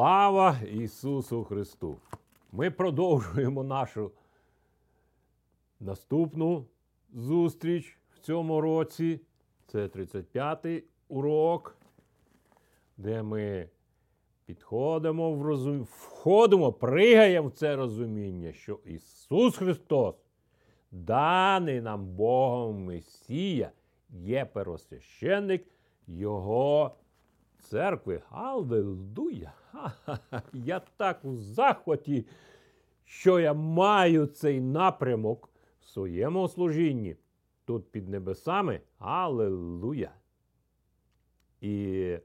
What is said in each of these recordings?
Слава Ісусу Христу! Ми продовжуємо нашу наступну зустріч в цьому році. Це 35-й урок, де ми підходимо в розум... входимо, пригаємо в це розуміння, що Ісус Христос, даний нам Богом Месія, є первосвященник Його церкви. Аллилуйя! Я так у захваті, що я маю цей напрямок в своєму служінні тут під небесами. Аллилуйя! І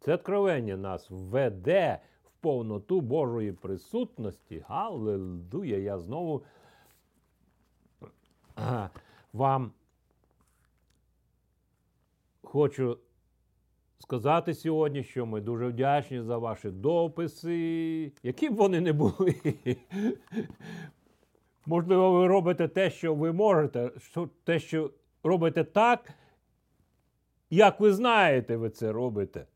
це откровення нас веде в повноту Божої присутності. Аллилуйя! Я знову вам хочу сказати сьогодні, що ми дуже вдячні за ваші дописи, які б вони не були. Можливо, ви робите те, що ви можете, те, що робите так, як ви знаєте, ви це робите.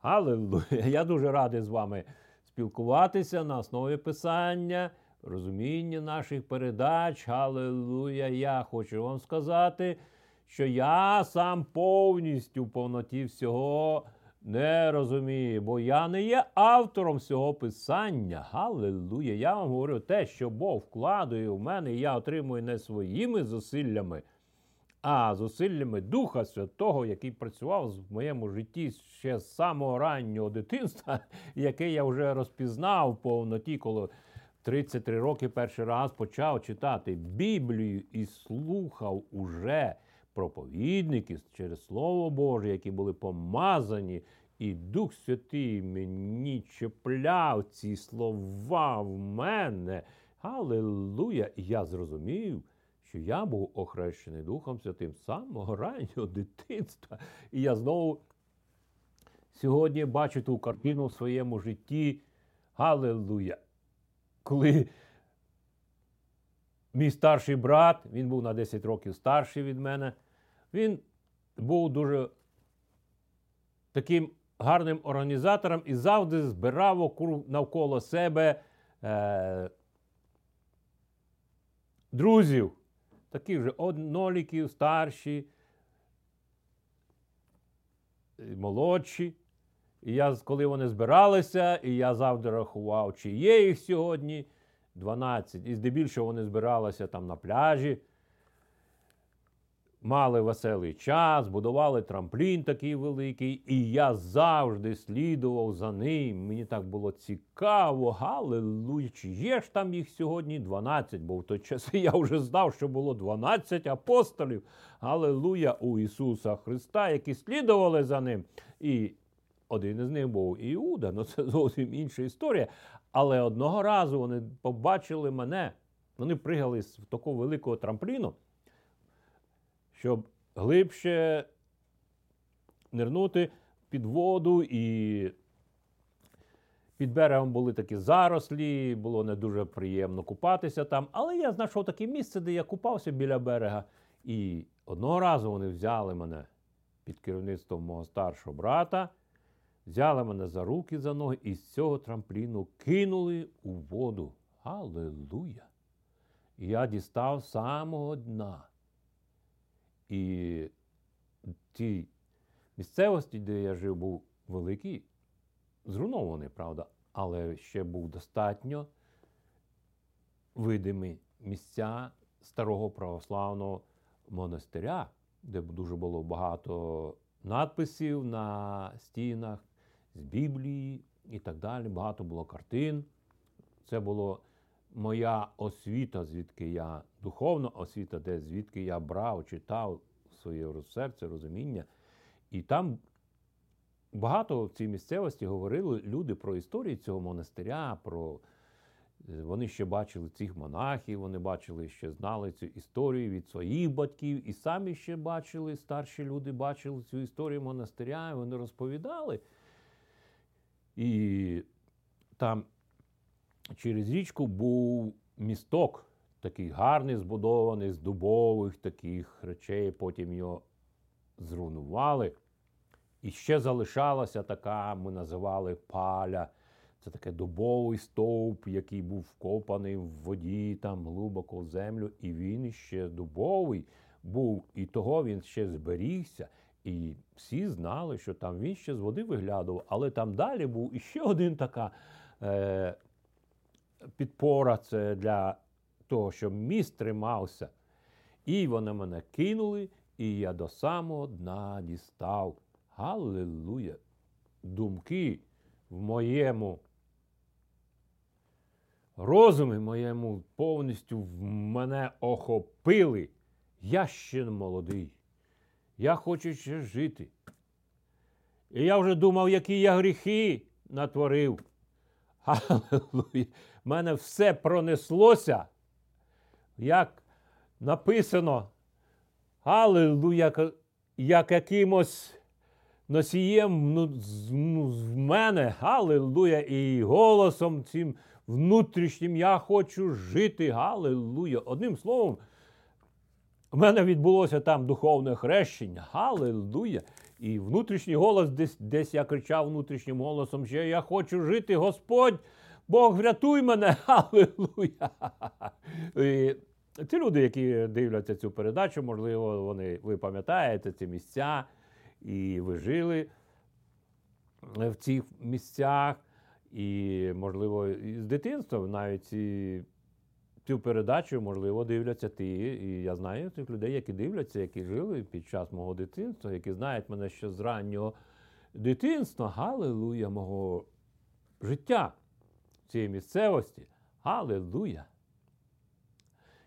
Аллилуйя! Я дуже радий з вами спілкуватися на основі писання, розуміння наших передач. Аллилуйя! Я хочу вам сказати що я сам повністю в повноті всього не розумію, бо я не є автором всього писання. Галилуя! Я вам говорю те, що Бог вкладує в мене, і я отримую не своїми зусиллями, а зусиллями Духа Святого, який працював в моєму житті ще з самого раннього дитинства, яке я вже розпізнав в повноті, коли. 33 роки перший раз почав читати Біблію і слухав уже проповідники через Слово Боже, які були помазані, і Дух Святий мені чіпляв ці слова в мене. Аллилуйя! І я зрозумів, що я був охрещений Духом Святим з самого раннього дитинства. І я знову сьогодні бачу ту картину в своєму житті. Аллилуйя! Коли мій старший брат, він був на 10 років старший від мене. Він був дуже таким гарним організатором і завжди збирав навколо себе е, друзів, таких вже одноліків, старші, молодші. І я, коли вони збиралися, і я завжди рахував, чи є їх сьогодні 12. І здебільшого вони збиралися там на пляжі мали веселий час, будували трамплін такий великий, і я завжди слідував за ним. Мені так було цікаво, галилуй, чи є ж там їх сьогодні 12, бо в той час я вже знав, що було 12 апостолів. Галилуя у Ісуса Христа, які слідували за ним. І один із них був Іуда, ну це зовсім інша історія. Але одного разу вони побачили мене. Вони пригали з такого великого трампліну щоб глибше нирнути під воду і під берегом були такі зарослі, було не дуже приємно купатися там. Але я знайшов таке місце, де я купався біля берега. І одного разу вони взяли мене під керівництвом мого старшого брата, взяли мене за руки, за ноги і з цього трампліну кинули у воду. Аллилуйя! І я дістав самого дна. І ті місцевості, де я жив, був великий, зруйнований, правда, але ще був достатньо видимі місця старого православного монастиря, де дуже було багато надписів на стінах з Біблії і так далі. Багато було картин. Це було моя освіта, звідки я духовна освіта, де звідки я брав, читав своє серце, розуміння. І там багато в цій місцевості говорили люди про історію цього монастиря. про... Е, вони ще бачили цих монахів, вони бачили, ще знали цю історію від своїх батьків, і самі ще бачили, старші люди бачили цю історію монастиря, і вони розповідали. І там через річку був місток, такий гарний, збудований з дубових таких речей. Потім його зруйнували. І ще залишалася така, ми називали паля, Це таке дубовий стовп, який був вкопаний в воді, там глибоко в землю, і він ще дубовий був, і того він ще зберігся. І всі знали, що там він ще з води виглядав, але там далі був іще один така е, підпора це для того, щоб міст тримався. І вони мене кинули, і я до самого дна дістав. Галилуя! Думки в моєму розумі моєму повністю в мене охопили. Я ще молодий. Я хочу ще жити. І я вже думав, які я гріхи натворив. Аллилуйя. В мене все пронеслося, як написано. Аллилуйя, як якимось носієм ну, ну, з мене, Аллилуйя, і голосом цим внутрішнім я хочу жити. Аллилуйя. Одним словом, у мене відбулося там духовне хрещення. Аллилуйя. І внутрішній голос, десь десь я кричав внутрішнім голосом, що я хочу жити, Господь, Бог врятуй мене, Аллилуйя. І Ці люди, які дивляться цю передачу, можливо, вони, ви пам'ятаєте ці місця, і ви жили в цих місцях, і, можливо, з дитинства навіть ці цю передачу, можливо, дивляться ти. І я знаю тих людей, які дивляться, які жили під час мого дитинства, які знають мене ще з раннього дитинства, галилуя, мого життя цій місцевості. Галилуя.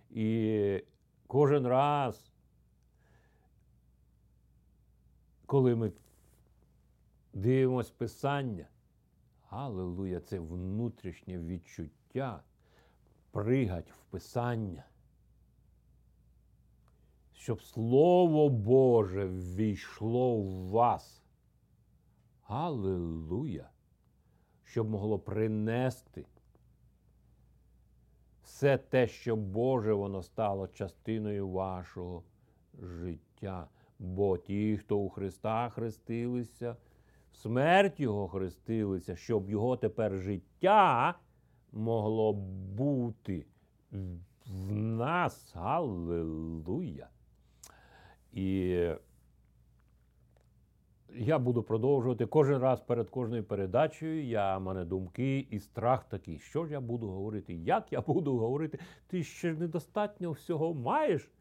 І кожен раз, коли ми дивимось Писання, Аллилуйя, це внутрішнє відчуття пригать в Писання, щоб Слово Боже ввійшло в вас. Аллилуйя! Щоб могло принести все те, що Боже, воно стало частиною вашого життя. Бо ті, хто у Христа хрестилися, в смерть Його хрестилися, щоб Його тепер життя могло бути в нас. Аллилуйя. І я буду продовжувати кожен раз перед кожною передачею. Я мене думки і страх такий. Що ж я буду говорити? Як я буду говорити? Ти ще ж недостатньо всього маєш.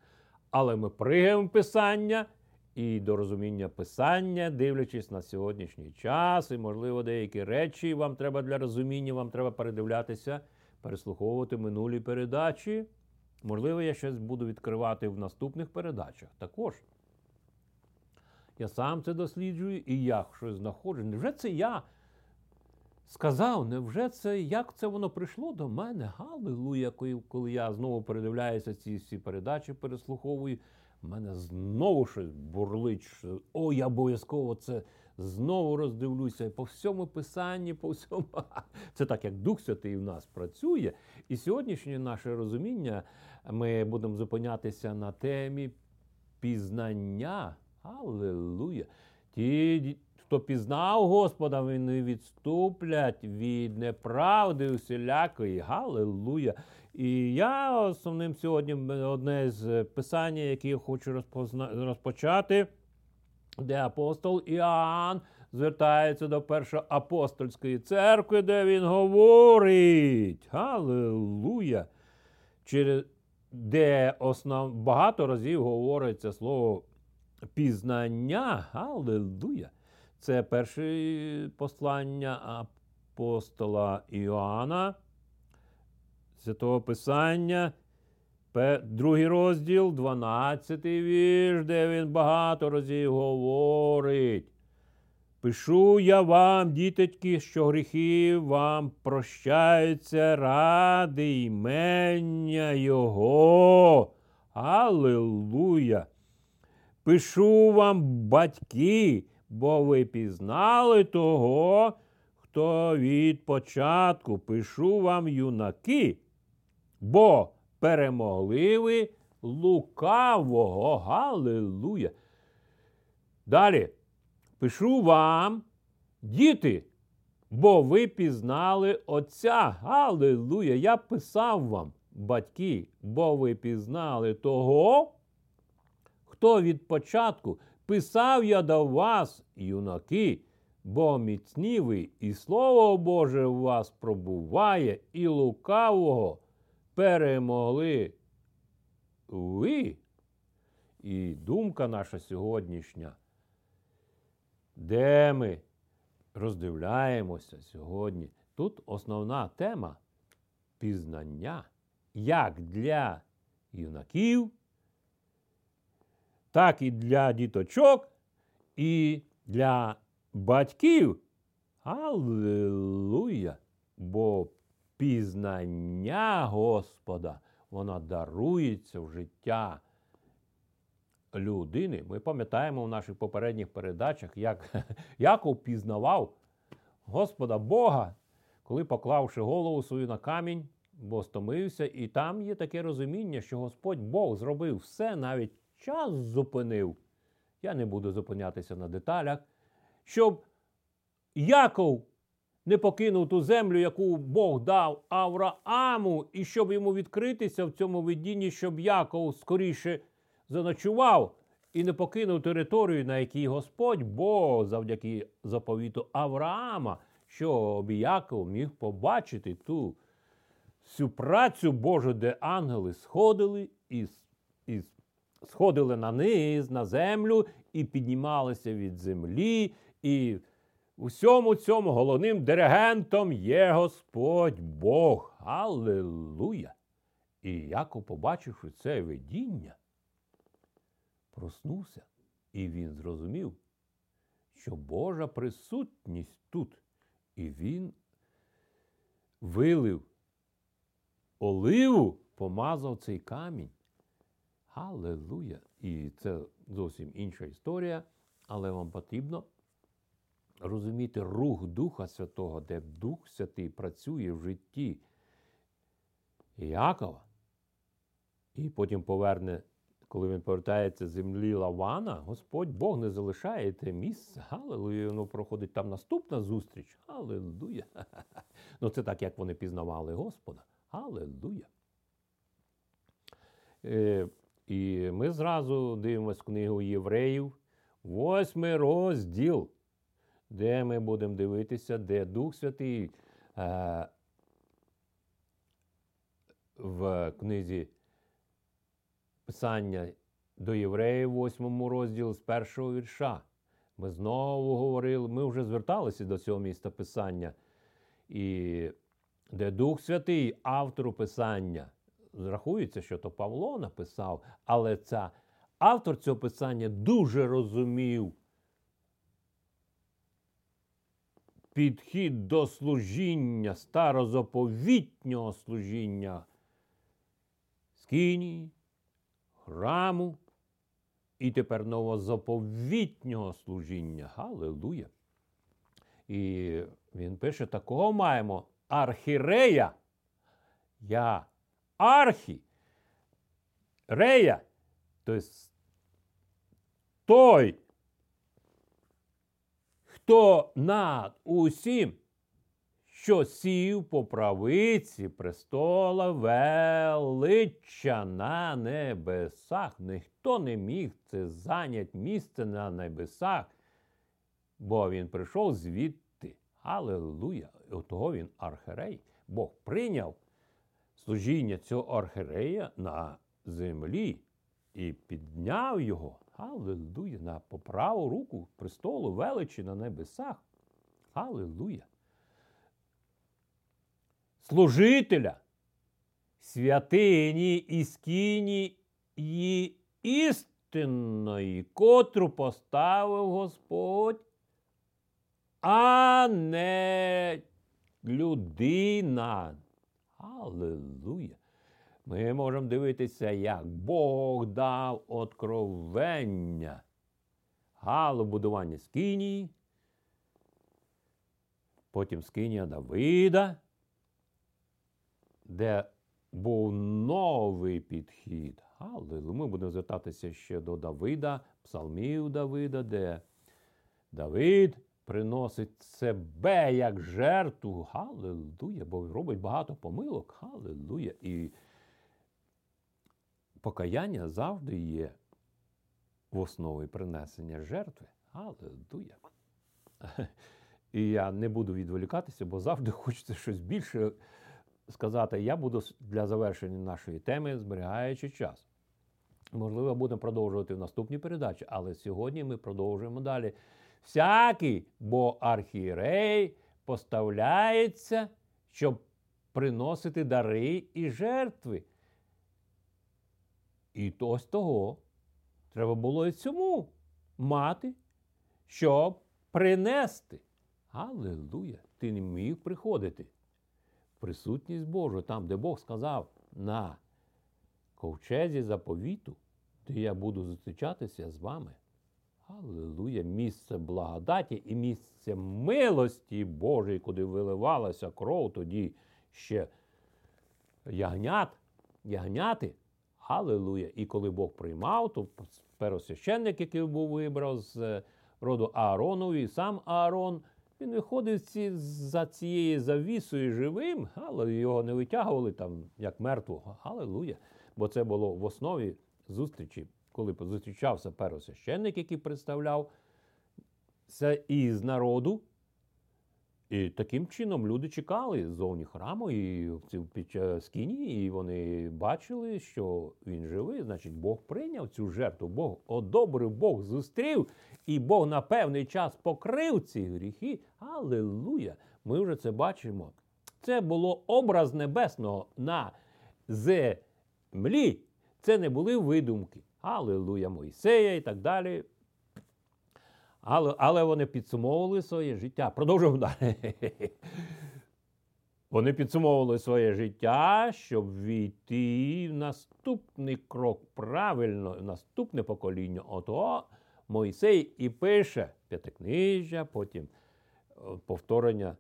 Але ми пригаємо писання і до розуміння писання, дивлячись на сьогоднішній час, і, можливо, деякі речі вам треба для розуміння, вам треба передивлятися, переслуховувати минулі передачі. Можливо, я щось буду відкривати в наступних передачах також. Я сам це досліджую і я щось знаходжу. Невже це я сказав? Невже це як це воно прийшло до мене? Галилуя, коли я знову передивляюся ці всі передачі, переслуховую. в мене знову щось бурлить. О, я обов'язково це знову роздивлюся. По всьому писанні, по всьому. Це так, як Дух Святий в нас працює. І сьогоднішнє наше розуміння ми будемо зупинятися на темі пізнання. Аллилуйя. Ті, хто пізнав Господа, вони відступлять від неправди усілякої. Галилуя. І я основним сьогодні одне з писань, яке я хочу розпозна... розпочати, де апостол Іоанн звертається до першої апостольської церкви, де він говорить. Галилуя! Через де основ... багато разів говориться слово пізнання. Аллилуйя. Це перше послання апостола Іоанна, Святого Писання, другий розділ, 12 вірш, де він багато разів говорить. Пишу я вам, діточки, що гріхи вам прощаються ради імення Його. Аллилуйя! Пишу вам, батьки, бо ви пізнали того, хто від початку пишу вам, юнаки, бо перемогли ви лукавого. Галилуя. Далі. Пишу вам, діти, бо ви пізнали Отця. Аллилуйя! Я писав вам, батьки, бо ви пізнали того, хто від початку писав я до вас, юнаки, бо міцні ви, і Слово Боже в вас пробуває, і лукавого перемогли ви. І думка наша сьогоднішня, де ми роздивляємося сьогодні. Тут основна тема пізнання як для юнаків, так і для діточок, і для батьків. Аллилуйя! Бо пізнання Господа, воно дарується в життя людини. Ми пам'ятаємо в наших попередніх передачах, як Яков пізнавав Господа Бога, коли поклавши голову свою на камінь, бо стомився, і там є таке розуміння, що Господь Бог зробив все, навіть час зупинив. Я не буду зупинятися на деталях, щоб Яков не покинув ту землю, яку Бог дав Аврааму, і щоб йому відкритися в цьому видінні, щоб Яков скоріше заночував і не покинув територію, на якій Господь Бог завдяки заповіту Авраама, щоб Яков міг побачити ту всю працю Божу, де ангели сходили і, і сходили на низ, на землю, і піднімалися від землі. і Усьому цьому головним диригентом є Господь Бог. Аллилуйя! І Яков, побачивши це видіння, проснувся, і він зрозумів, що Божа присутність тут, і він вилив оливу, помазав цей камінь. Аллилуйя! І це зовсім інша історія, але вам потрібно розуміти рух Духа Святого, де Дух Святий працює в житті Якова, і потім поверне, коли він повертається з землі Лавана, Господь Бог не залишає те місце. Галилуя, воно проходить там наступна зустріч. Аллилуйя. Ну це так, як вони пізнавали Господа. Аллилуйя. І ми зразу дивимося книгу Євреїв, восьмий розділ де ми будемо дивитися, де Дух Святий е, в книзі Писання до євреїв, 8 розділі з першого вірша. Ми знову говорили, ми вже зверталися до цього міста Писання, і де Дух Святий, автору Писання, рахується, що то Павло написав, але це автор цього писання дуже розумів підхід до служіння, старозаповітнього служіння скинії, храму і тепер новозаповітнього служіння. Галилуя! І він пише: такого маємо архірея. Я архі. Рея, тобто той, хто над усім, що сів по правиці престола велича на небесах. Ніхто не міг це зайняти місце на небесах, бо він прийшов звідти. Аллилуйя! І того він архерей. Бог прийняв служіння цього архерея на землі і підняв його. Аллилуйя! На по праву руку престолу величі на небесах. Аллилуйя! Служителя святині і скіні її істинної, котру поставив Господь, а не людина. Аллилуйя! Ми можемо дивитися, як Бог дав откровення. Гало будування Скинії, потім Скинія Давида, де був новий підхід. Галилу. Ми будемо звертатися ще до Давида, псалмів Давида, де Давид приносить себе як жертву. Галилуя, бо робить багато помилок. Галилуя. І покаяння завжди є в основі принесення жертви. Галилуя. І я не буду відволікатися, бо завжди хочеться щось більше сказати. Я буду для завершення нашої теми, зберігаючи час. Можливо, будемо продовжувати в наступній передачі, але сьогодні ми продовжуємо далі. Всякий, бо архієрей поставляється, щоб приносити дари і жертви. І ось того треба було і цьому мати, щоб принести. Аллилуйя! Ти не міг приходити. Присутність Божу, там, де Бог сказав на ковчезі заповіту, де я буду зустрічатися з вами. Аллилуйя! Місце благодаті і місце милості Божої, куди виливалася кров, тоді ще ягнят, ягняти. Аллилуйя! І коли Бог приймав, то первосвященник, який був вибрав з е, роду Ааронові, сам Аарон, він виходив ці, за цією завісою живим, але його не витягували там як мертвого. Аллилуйя! Бо це було в основі зустрічі, коли зустрічався первосвященник, який представляв із народу. І таким чином люди чекали зовні храму і під скіні, і вони бачили, що він живий. Значить, Бог прийняв цю жертву, Бог одобрив, Бог зустрів, і Бог на певний час покрив ці гріхи. Аллилуйя! Ми вже це бачимо. Це було образ небесного на землі. Це не були видумки. Аллилуйя Мойсея і так далі. Але але вони підсумовували своє життя. Продовжуємо далі. Вони підсумовували своє життя, щоб війти в наступний крок правильно, в наступне покоління. Ото Мойсей і пише п'ятикнижжя, потім е, повторення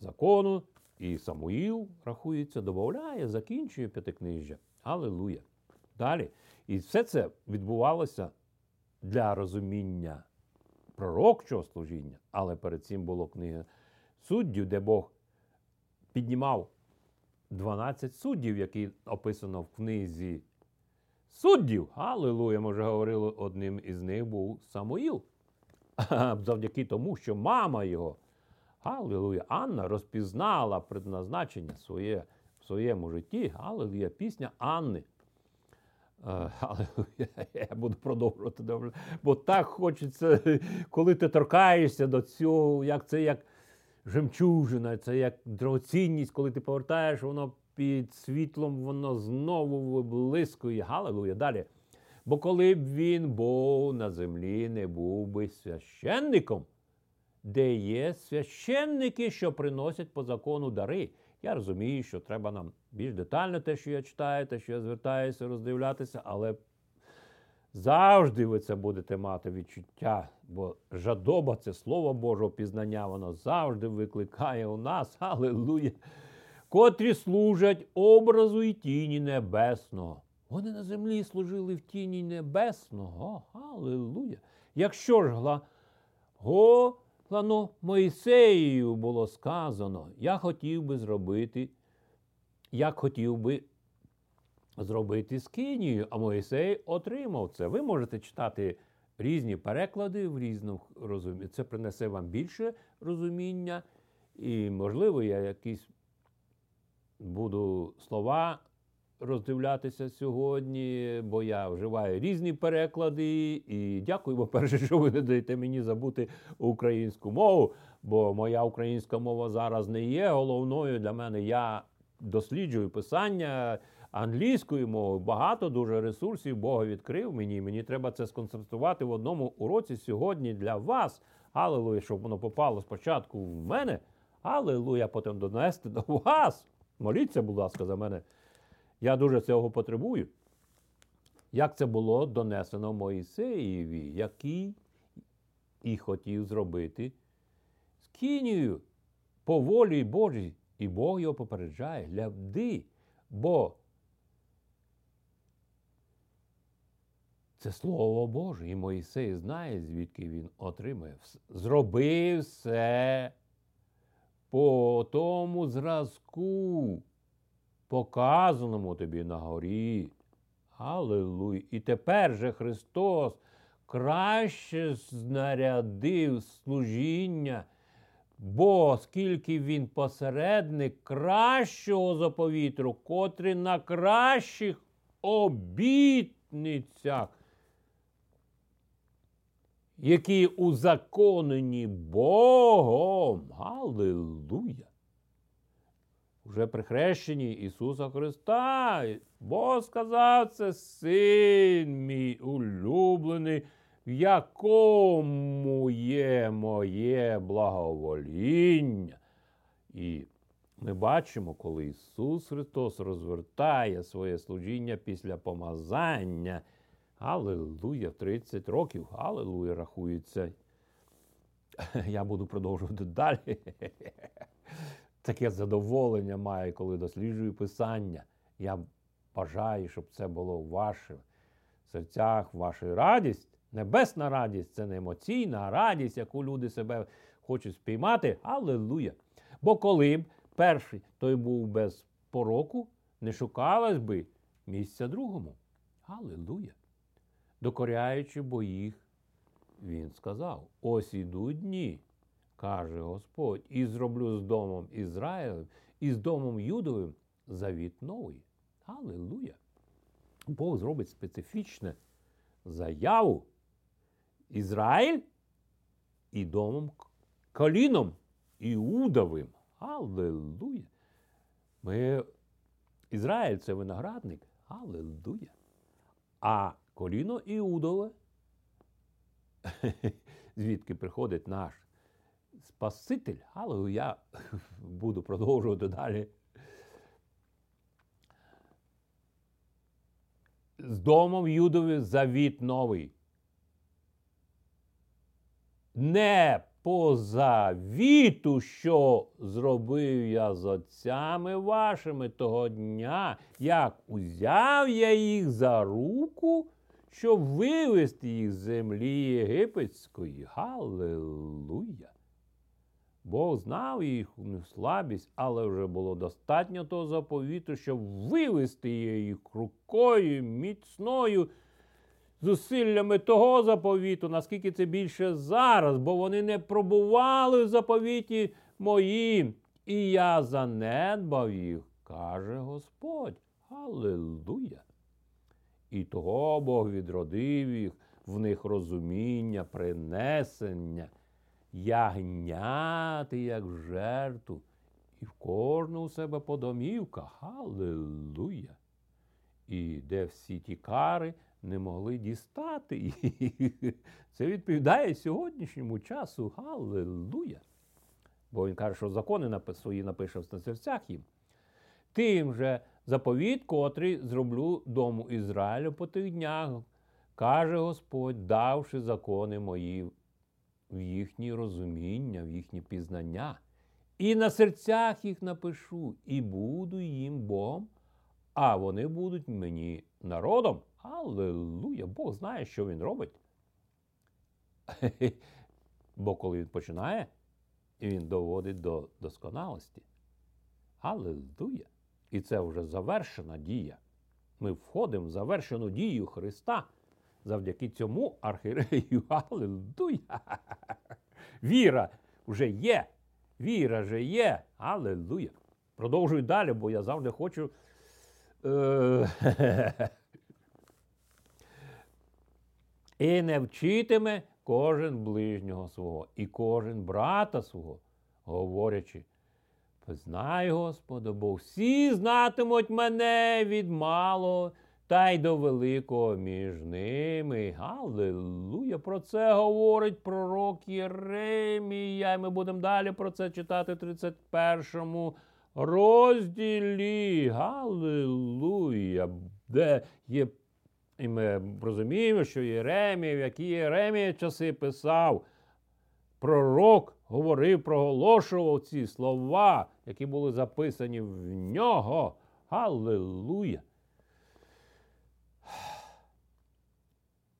закону. І Самуїл рахується, додає, закінчує п'ятикнижжя. Аллилуйя. Далі. І все це відбувалося для розуміння пророкчого служіння, але перед цим було книга суддів, де Бог піднімав 12 суддів, які описано в книзі суддів. Аллилуйя, ми говорили, одним із них був Самуїл. Завдяки тому, що мама його, Аллилуйя, Анна розпізнала предназначення своє в своєму житті. Аллилуйя, пісня Анни. Е, але я буду продовжувати добре. Бо так хочеться, коли ти торкаєшся до цього, як це як жемчужина, це як драгоцінність, коли ти повертаєш, воно під світлом, воно знову виблискує. Галилуя. Далі. Бо коли б він був на землі, не був би священником, де є священники, що приносять по закону дари. Я розумію, що треба нам більш детально те, що я читаю, те, що я звертаюся, роздивлятися, але завжди ви це будете мати відчуття, бо жадоба це слово Божого пізнання, воно завжди викликає у нас, аллилуйя, котрі служать образу і тіні небесного. Вони на землі служили в тіні небесного. Аллилуйя. Якщо ж гла. Го Лано Моїсею було сказано, я хотів би зробити, як хотів би зробити з Кинією, а Моїсей отримав це. Ви можете читати різні переклади в різному розумінні. Це принесе вам більше розуміння. І, можливо, я якісь буду слова роздивлятися сьогодні, бо я вживаю різні переклади. І дякую, по-перше, що ви не даєте мені забути українську мову, бо моя українська мова зараз не є головною для мене. Я досліджую писання. Англійською мовою багато дуже ресурсів Бог відкрив мені. Мені треба це сконцентрувати в одному уроці сьогодні для вас. Алелуя, щоб воно попало спочатку в мене. Алелуя, потім донести до вас. Моліться, будь ласка, за мене. Я дуже цього потребую. Як це було донесено Моїсеєві, який і хотів зробити з Кінією по волі Божій. І Бог його попереджає, гляди, бо Це Слово Боже, і Моїсей знає, звідки він отримає. Зроби все по тому зразку, показаному тобі на горі. Аллилуйя. І тепер же Христос краще знарядив служіння, бо скільки Він посередник кращого заповітру, котрий на кращих обітницях які узаконені Богом. Галилуя! Уже при хрещенні Ісуса Христа, Бог сказав це син мій улюблений, в якому є моє благовоління. І ми бачимо, коли Ісус Христос розвертає своє служіння після помазання. Аллилуйя, 30 років. Аллилуйя, рахується. Я буду продовжувати далі. Таке задоволення маю, коли досліджую Писання. Я бажаю, щоб це було в ваших серцях, ваша радість. Небесна радість це не емоційна радість, яку люди себе хочуть спіймати. Аллилуйя. Бо коли б перший той був без пороку, не шукалось би місця другому. Аллилуйя докоряючи бо їх, він сказав: ось ідуть дні, каже Господь, і зроблю з домом Ізраїлем і з домом Юдовим завіт новий. Аллилуйя! Бог зробить специфічне заяву Ізраїль і домом коліном Іудовим. Аллилуйя! Ми... Ізраїль це виноградник. Аллилуйя! А коліно Іудове, звідки приходить наш Спаситель, але я буду продовжувати далі. З домом Юдові завіт новий. Не по завіту, що зробив я з отцями вашими того дня, як узяв я їх за руку щоб вивести їх з землі єгипетської. Галилуя! Бог знав їхню слабість, але вже було достатньо того заповіту, щоб вивести їх рукою міцною зусиллями того заповіту, наскільки це більше зараз, бо вони не пробували в заповіті моїм. І я занедбав їх, каже Господь. Аллилуйя! І того Бог відродив їх, в них розуміння, принесення, ягняти, як жертву, і в кожну у себе по домівках. Аллилуйя! І де всі ті кари не могли дістати їх. Це відповідає сьогоднішньому часу. Галилуя! Бо він каже, що закони свої напише на серцях їм. Тим же заповіт, котрий зроблю дому Ізраїлю по тих днях, каже Господь, давши закони мої в їхнє розуміння, в їхнє пізнання. І на серцях їх напишу, і буду їм Богом, а вони будуть мені народом. Аллилуйя! Бог знає, що він робить. Бо коли він починає, він доводить до досконалості. Аллилуйя! І це вже завершена дія. Ми входимо в завершену дію Христа завдяки цьому архірею. Аллилуйя! Віра вже є. Віра вже є. Аллилуйя! Продовжую далі, бо я завжди хочу. Е, і не вчитиме кожен ближнього свого, і кожен брата свого, говорячи. Знай, Господи, бо всі знатимуть мене від малого та й до великого між ними. Галилуя! Про це говорить пророк Єремія. І ми будемо далі про це читати в 31 розділі. Галилуя! Де є. І ми розуміємо, що Єремія, в які Єремія часи писав пророк говорив, проголошував ці слова, які були записані в нього. Галилуя!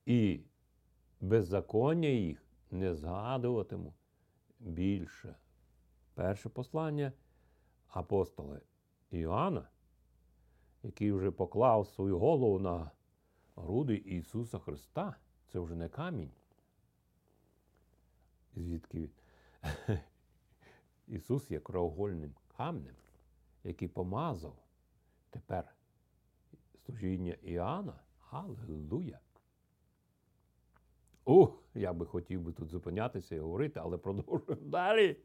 І беззаконня їх не згадуватиму більше. Перше послання апостола Іоанна, який вже поклав свою голову на груди Ісуса Христа, це вже не камінь. Звідки Ісус є кровогольним камнем, який помазав тепер служіння Іоанна. Аллилуйя! О, я би хотів би тут зупинятися і говорити, але продовжуємо далі.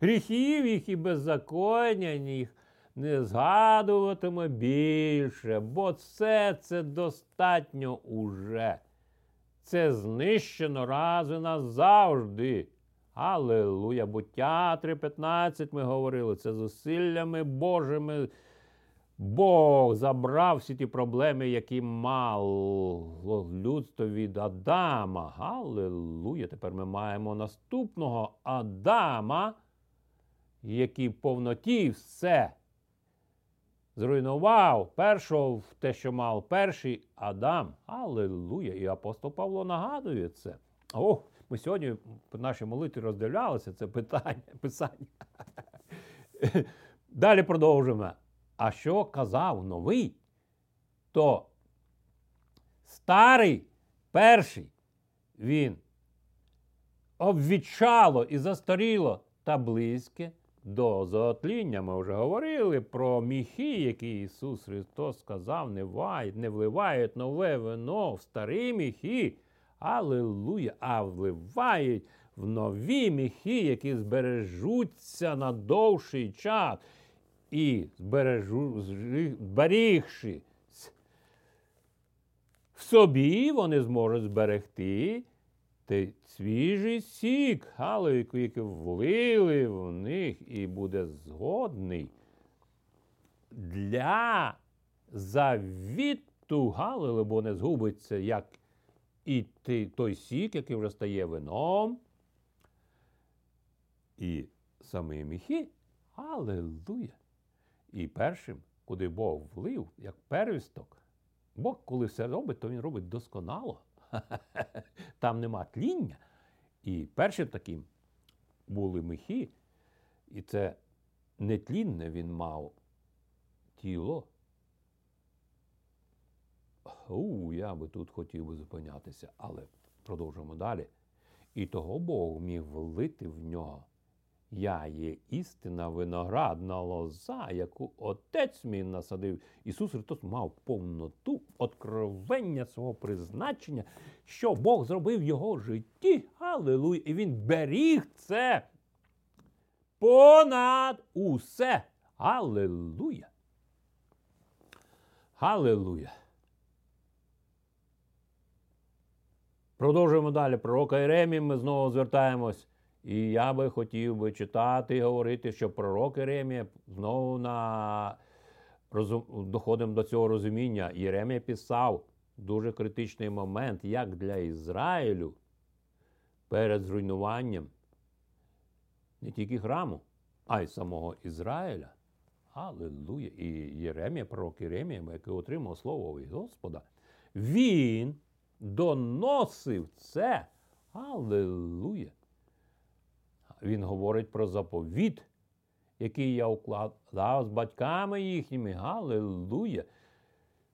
Гріхів їх і беззаконня їх не згадуватиме більше, бо все це достатньо уже. Це знищено раз і назавжди. Аллилуйя! Буття 3.15 ми говорили, це зусиллями Божими. Бог забрав всі ті проблеми, які мало людство від Адама. Галилуя! Тепер ми маємо наступного Адама, який в повноті все зруйнував першого те, що мав перший Адам. Аллилуйя! І апостол Павло нагадує це. О, ми сьогодні в нашій молитві роздивлялися це питання, писання. Далі продовжуємо. А що казав новий, то старий перший він обвічало і застаріло та близьке до зоотління. Ми вже говорили про міхи, які Ісус Христос сказав, не вають, не вливають нове вино в старі міхи. Аллилуйя! А вливають в нові міхи, які збережуться на довший час і збережу, зберігши в собі, вони зможуть зберегти той свіжий сік, галойку, який влили в них, і буде згодний для завіту галили, бо не згубиться, як і той сік, який вже стає вином. І самі міхи. Аллилуйя! І першим, куди Бог влив, як первісток, Бог, коли все робить, то він робить досконало. Там нема тління. І першим таким були михи, і це нетлінне він мав тіло. У, я би тут хотів би зупинятися, але продовжуємо далі. І того Бог міг влити в нього я є істина виноградна лоза, яку отець мій насадив. Ісус Христос мав повноту откровення свого призначення, що Бог зробив в його житті. Аллилуйя! І Він беріг це понад усе. Аллилуйя! Аллилуйя! Продовжуємо далі. Пророка Єремії ми знову звертаємось. І я би хотів би читати і говорити, що пророк Єремія знову на розум... доходимо до цього розуміння. Єремія писав дуже критичний момент, як для Ізраїлю перед зруйнуванням не тільки храму, а й самого Ізраїля. Аллилуйя! І Єремія, пророк Єремія, який отримав слово від Господа, він доносив це. Аллилуйя! Він говорить про заповіт, який я укладав з батьками їхніми. Галилуя!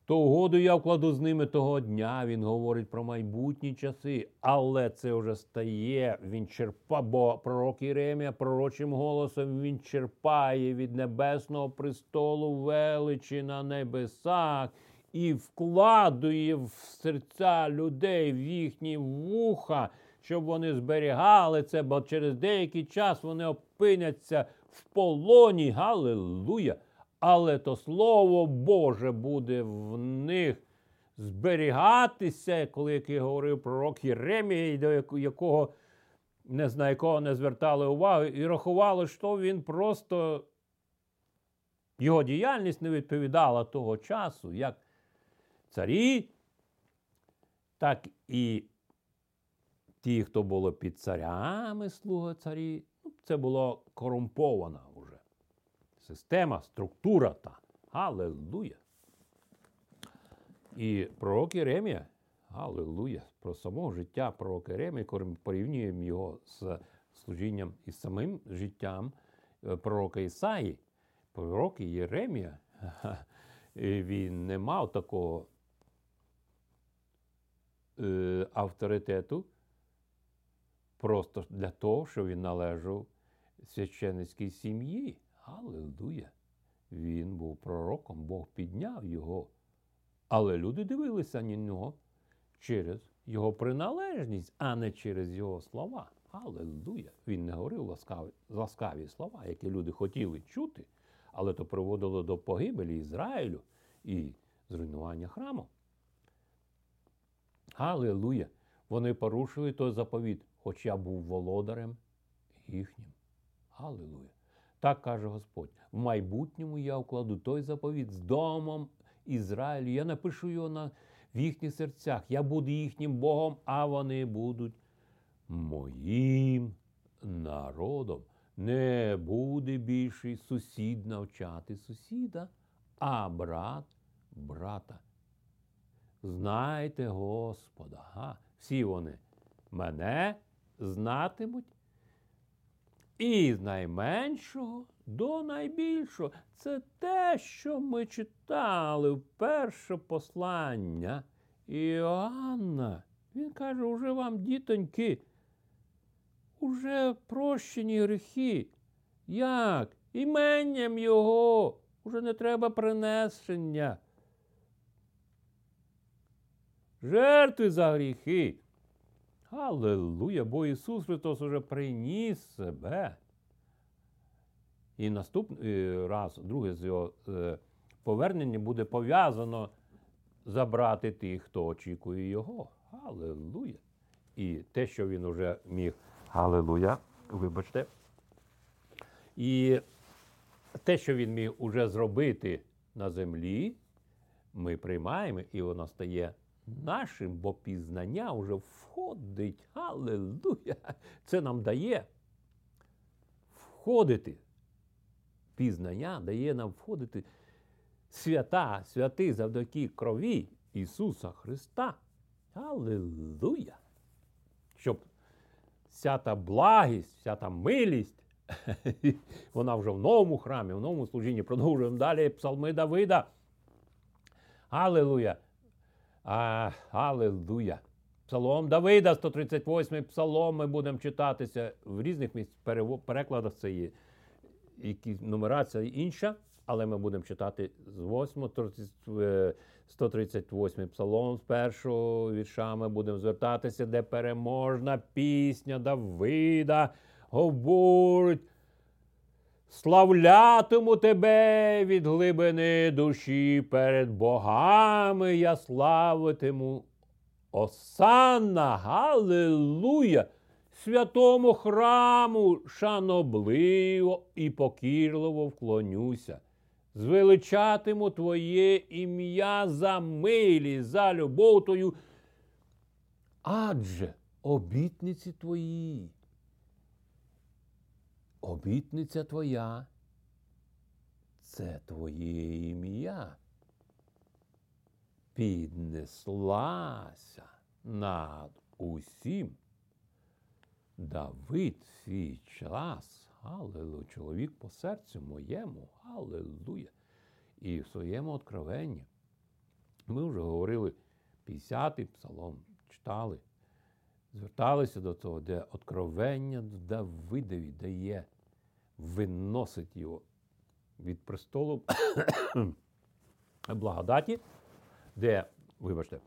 То угоду я вкладу з ними того дня. Він говорить про майбутні часи, але це вже стає. Він черпа, бо пророк Єремія пророчим голосом він черпає від небесного престолу величі на небесах і вкладує в серця людей в їхні вуха щоб вони зберігали це, бо через деякий час вони опиняться в полоні. Галилуя! Але то Слово Боже буде в них зберігатися, коли який говорив пророк Єремій, до якого не знаю, якого не звертали уваги, і рахували, що він просто його діяльність не відповідала того часу, як царі, так і ті, хто було під царями, слуга царі, ну, це була корумпована вже система, структура та. Аллилуйя. І пророк Єремія, Аллилуйя. Про самого життя пророка ми порівнюємо його з служінням і самим життям е, пророка Ісаї. Пророк Єремія, він не мав такого е, авторитету, просто для того, що він належав священницькій сім'ї. Аллилуйя! Він був пророком, Бог підняв його. Але люди дивилися на нього через його приналежність, а не через його слова. Аллилуйя! Він не говорив ласкаві, ласкаві слова, які люди хотіли чути, але то приводило до погибелі Ізраїлю і зруйнування храму. Аллилуйя! Вони порушили той заповіт, хоч я був володарем їхнім. Аллилуйя! Так каже Господь. В майбутньому я вкладу той заповіт з домом Ізраїлю. Я напишу його на, в їхніх серцях. Я буду їхнім Богом, а вони будуть моїм народом. Не буде більше сусід навчати сусіда, а брат брата. Знайте Господа. Ага. Всі вони мене знатимуть. І з найменшого до найбільшого. Це те, що ми читали в перше послання Іоанна. Він каже, уже вам, дітоньки, уже прощені гріхи. Як? Іменням його. Уже не треба принесення. Жертви за гріхи. Аллилуйя, бо Ісус Христос уже приніс себе. І наступний раз, друге з його е, повернення буде пов'язано забрати тих, хто очікує Його. Аллилуйя. І те, що він уже міг. Аллилуйя, вибачте. І те, що він міг уже зробити на землі, ми приймаємо, і воно стає нашим, бо пізнання вже входить. Аллилуйя! Це нам дає входити. Пізнання дає нам входити свята, святи завдяки крові Ісуса Христа. Аллилуйя! Щоб вся та благість, вся та милість, вона вже в новому храмі, в новому служінні. Продовжуємо далі псалми Давида. Аллилуйя! А, Аллилуйя! Псалом Давида, 138-й псалом, ми будемо читатися в різних місць перекладах це є які нумерація інша, але ми будемо читати з 8, 138 псалом з першого вірша ми будемо звертатися, де переможна пісня Давида говорить. Славлятиму тебе від глибини душі перед богами я славитиму. Осанна, Галилуя! Святому храму шанобливо і покірливо вклонюся. Звеличатиму Твоє ім'я за милість, за любов Твою. Адже обітниці Твої обітниця твоя це твоє ім'я. Піднеслася над усім. Давид свій час, Аллилуйя, чоловік по серцю моєму, Аллилуйя. І в своєму откровенні ми вже говорили 50-й псалом, читали, зверталися до того, де откровення Давидові дає виносить його від престолу благодаті, де, вибачте,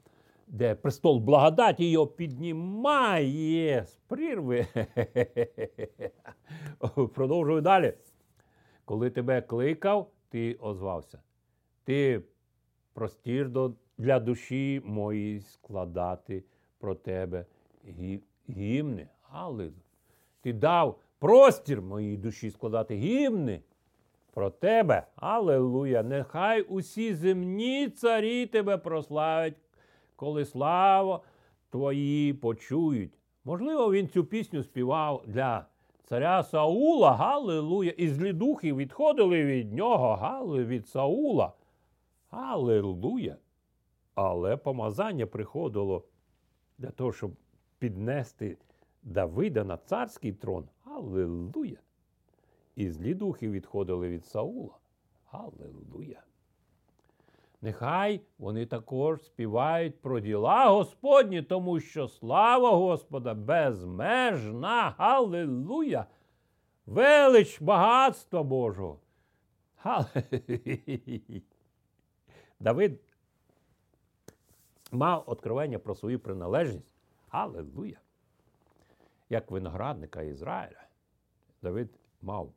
де престол благодаті його піднімає з прірви. Продовжую далі. Коли тебе кликав, ти озвався. Ти простір для душі моїй складати про тебе гімни. Але ти дав простір моїй душі складати гімни про тебе. Аллилуйя! Нехай усі земні царі тебе прославять, коли слава твої почують. Можливо, він цю пісню співав для царя Саула, Галилуя, і злі духи відходили від нього, Гали від Саула. Аллилуйя! Але помазання приходило для того, щоб піднести Давида на царський трон. Аллилуйя! І злі духи відходили від Саула. Аллилуйя! Нехай вони також співають про діла Господні, тому що слава Господа безмежна. Аллилуйя! Велич багатства Божого. Галилуя! Давид мав откровення про свою приналежність. Аллилуйя! Як виноградника Ізраїля. Давид мав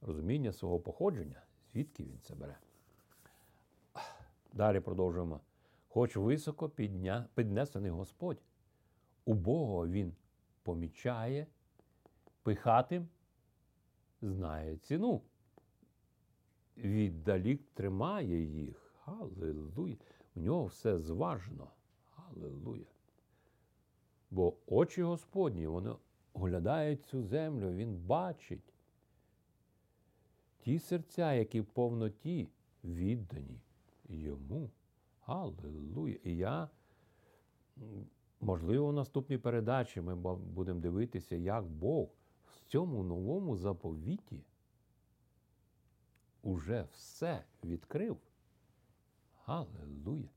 розуміння свого походження, звідки він це бере. Далі продовжуємо. Хоч високо підня... піднесений Господь, убого він помічає, пихатим знає ціну. Віддалік тримає їх. Аллилуйя. У нього все зважено. Аллилуйя. Бо очі Господні, вони оглядають цю землю, Він бачить ті серця, які в повноті віддані йому. Аллилуйя. І я, можливо, в наступній передачі ми будемо дивитися, як Бог в цьому новому заповіті уже все відкрив. Аллилуйя.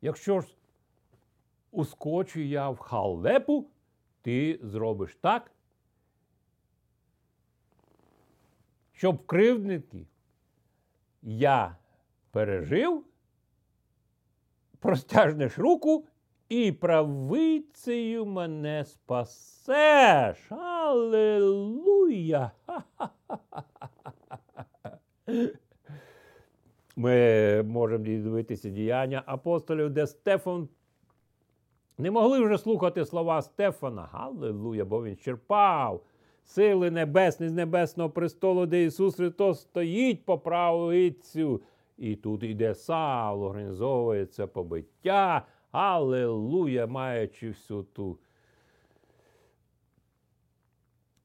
Якщо ж ускочу я в халепу, ти зробиш так, щоб кривдники я пережив, простяжнеш руку і правицею мене спасеш. Аллилуйя! Ми можемо дивитися діяння апостолів, де Стефан не могли вже слухати слова Стефана. Галилуя, бо він черпав сили небесні з небесного престолу, де Ісус Христос стоїть по правицю. І тут йде Савл, організовується побиття. Аллилуйя, маючи всю ту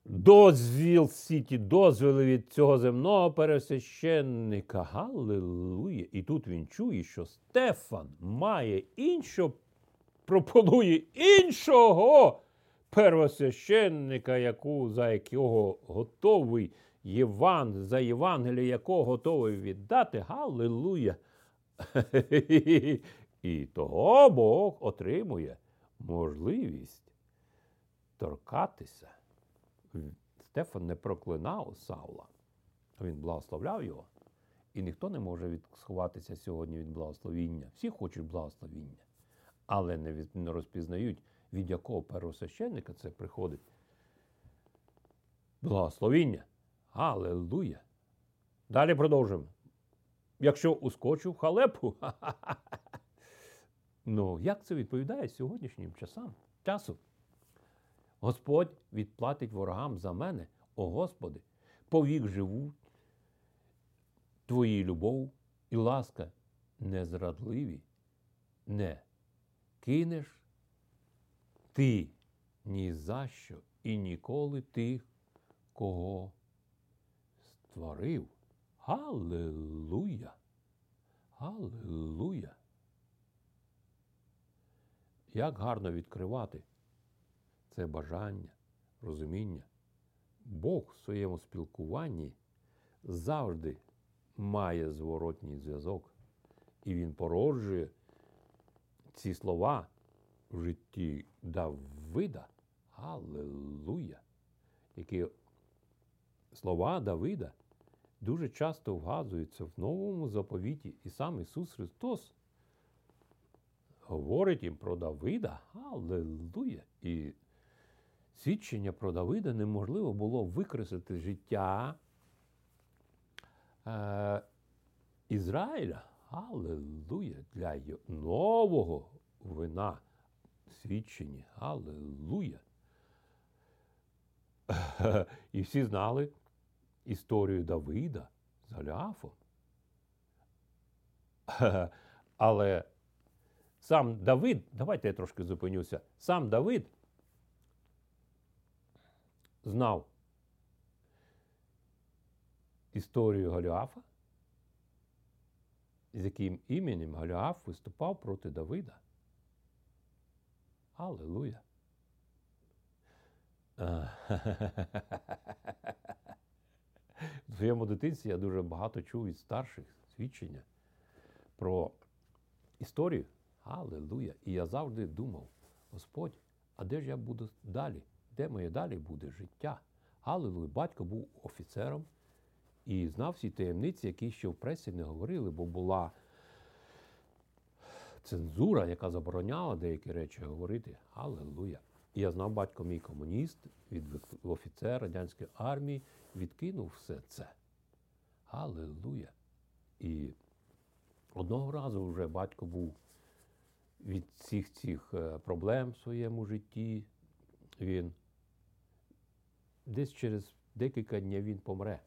дозвіл сіті, дозвіли від цього земного пересвященника. Галилуя. І тут він чує, що Стефан має іншого, пропонує іншого первосвященника, яку, за якого готовий Єван, за Євангеліє якого готовий віддати. Галилуя. І того Бог отримує можливість торкатися. Стефан не проклинав Саула, він благословляв його. І ніхто не може сховатися сьогодні від благословіння. Всі хочуть благословіння, але не, від, не розпізнають, від якого первосвященника це приходить. Благословіння. Аллилуйя. Далі продовжуємо. Якщо ускочу в халепу, ну як це відповідає сьогоднішнім часам, часу? Господь відплатить ворогам за мене, о Господи, повік живу, Твої любов і ласка незрадливі, не кинеш ти ні за що і ніколи тих, кого створив. Галилуя! Галилуя! Як гарно відкривати це бажання, розуміння. Бог в своєму спілкуванні завжди має зворотній зв'язок. І він породжує ці слова в житті Давида. Аллилуйя! Які слова Давида дуже часто вгадуються в новому заповіті. І сам Ісус Христос говорить їм про Давида. Аллилуйя! І свідчення про Давида неможливо було викреслити життя е, Ізраїля. Аллилуйя! Для нового вина свідчення. Аллилуйя! І всі знали історію Давида з Галіафом. Але сам Давид, давайте я трошки зупинюся, сам Давид знав історію Галіафа, з яким іменем Галіаф виступав проти Давида. Аллилуйя. В своєму дитинстві я дуже багато чув від старших свідчення про історію. Аллилуйя. І я завжди думав, Господь, а де ж я буду далі? Де моє далі буде життя? Аллилуйя. Батько був офіцером і знав всі таємниці, які ще в пресі не говорили, бо була цензура, яка забороняла деякі речі говорити. Аллилуйя. І я знав, батько мій комуніст, від офіцер радянської армії, відкинув все це. Аллилуйя. І одного разу вже батько був від всіх цих е, проблем в своєму житті. Він десь через декілька днів він помре.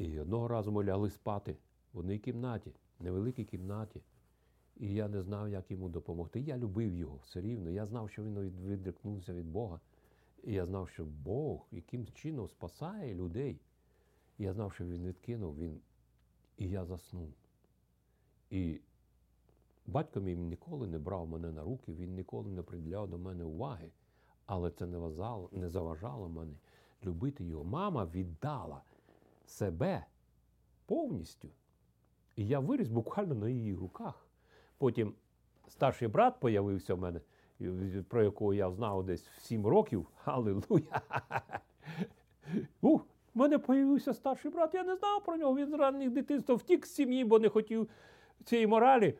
І одного разу ми лягли спати в одній кімнаті, невеликій кімнаті. І я не знав, як йому допомогти. Я любив його все рівно. Я знав, що він відрикнувся від Бога. І я знав, що Бог якимсь чином спасає людей. І я знав, що він відкинув, він... і я заснув. І батько мій ніколи не брав мене на руки, він ніколи не приділяв до мене уваги, але це не заважало мене любити його. Мама віддала себе повністю. І я виріс буквально на її руках. Потім старший брат появився в мене, про якого я знав десь в 7 років. Аллилуйя! У, мене появився старший брат. Я не знав про нього. Він з ранніх дитинства втік з сім'ї, бо не хотів цієї моралі.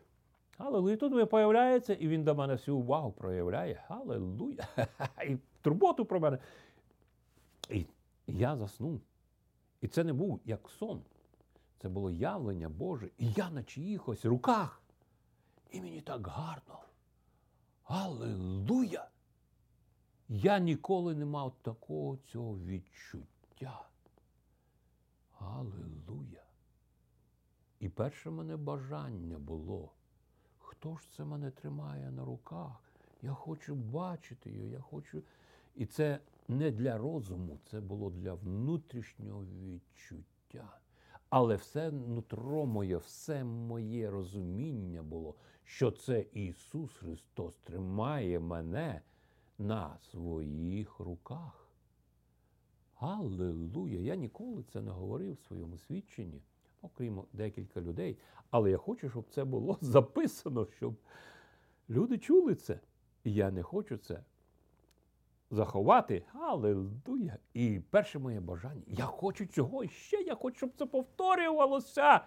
Аллилуйя. Тут він появляється, і він до мене всю увагу проявляє. Аллилуйя! І турботу про мене. І я заснув. І це не був як сон. Це було явлення Боже. І я на чиїхось руках. І мені так гарно. Аллилуйя! Я ніколи не мав такого цього відчуття. Аллилуйя! І перше мене бажання було. Хто ж це мене тримає на руках? Я хочу бачити його, я хочу. І це не для розуму, це було для внутрішнього відчуття. Але все нутро моє, все моє розуміння було, що це Ісус Христос тримає мене на своїх руках. Аллилуйя! Я ніколи це не говорив в своєму свідченні, окрім декілька людей. Але я хочу, щоб це було записано, щоб люди чули це. І я не хочу це заховати. Аллилуйя! І перше моє бажання. Я хочу цього ще, я хочу, щоб це повторювалося.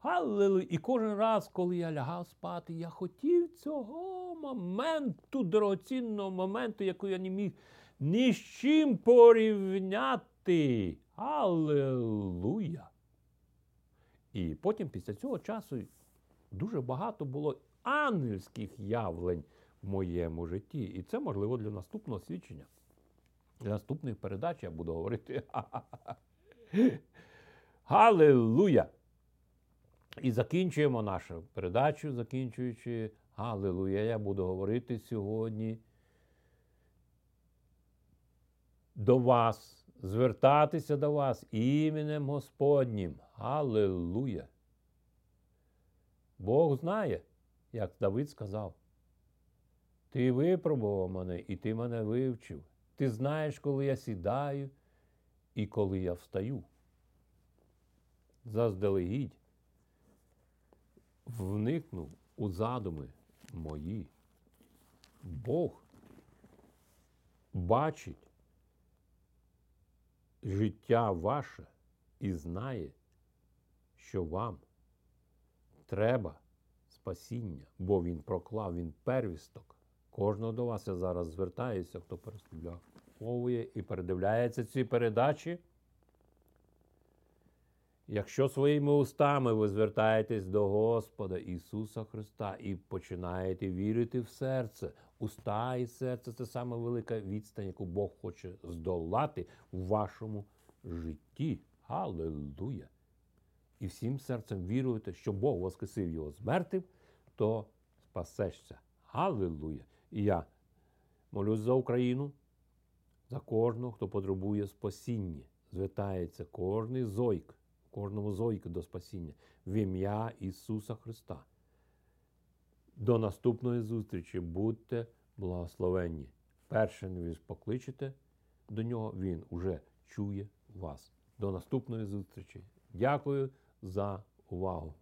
Аллилуйя! І кожен раз, коли я лягав спати, я хотів цього моменту, дорогоцінного моменту, який я не міг ні з чим порівняти. Аллилуйя! І потім після цього часу дуже багато було ангельських явлень в моєму житті. І це можливо для наступного свідчення. Для наступних передач я буду говорити. Галилуя! І закінчуємо нашу передачу, закінчуючи Галилуя, я буду говорити сьогодні до вас, звертатися до вас іменем Господнім. Галилуя! Бог знає, як Давид сказав. Ти випробував мене, і ти мене вивчив. Ти знаєш, коли я сідаю і коли я встаю. Заздалегідь вникнув у задуми мої. Бог бачить життя ваше і знає, що вам треба спасіння, бо Він проклав, він первісток. Кожного до вас я зараз звертаюся, хто переслуховує і передивляється ці передачі. Якщо своїми устами ви звертаєтесь до Господа Ісуса Христа і починаєте вірити в серце, уста і серце це саме велика відстань, яку Бог хоче здолати в вашому житті. Аллилуйя! І всім серцем віруєте, що Бог воскресив його з мертвих, то спасешся. Аллилуйя! І я молюсь за Україну, за кожного, хто потребує спасіння. Звертається кожний зойк, кожному зойку до спасіння в ім'я Ісуса Христа. До наступної зустрічі. Будьте благословенні. Першим ви покличете до нього, він уже чує вас. До наступної зустрічі. Дякую за увагу.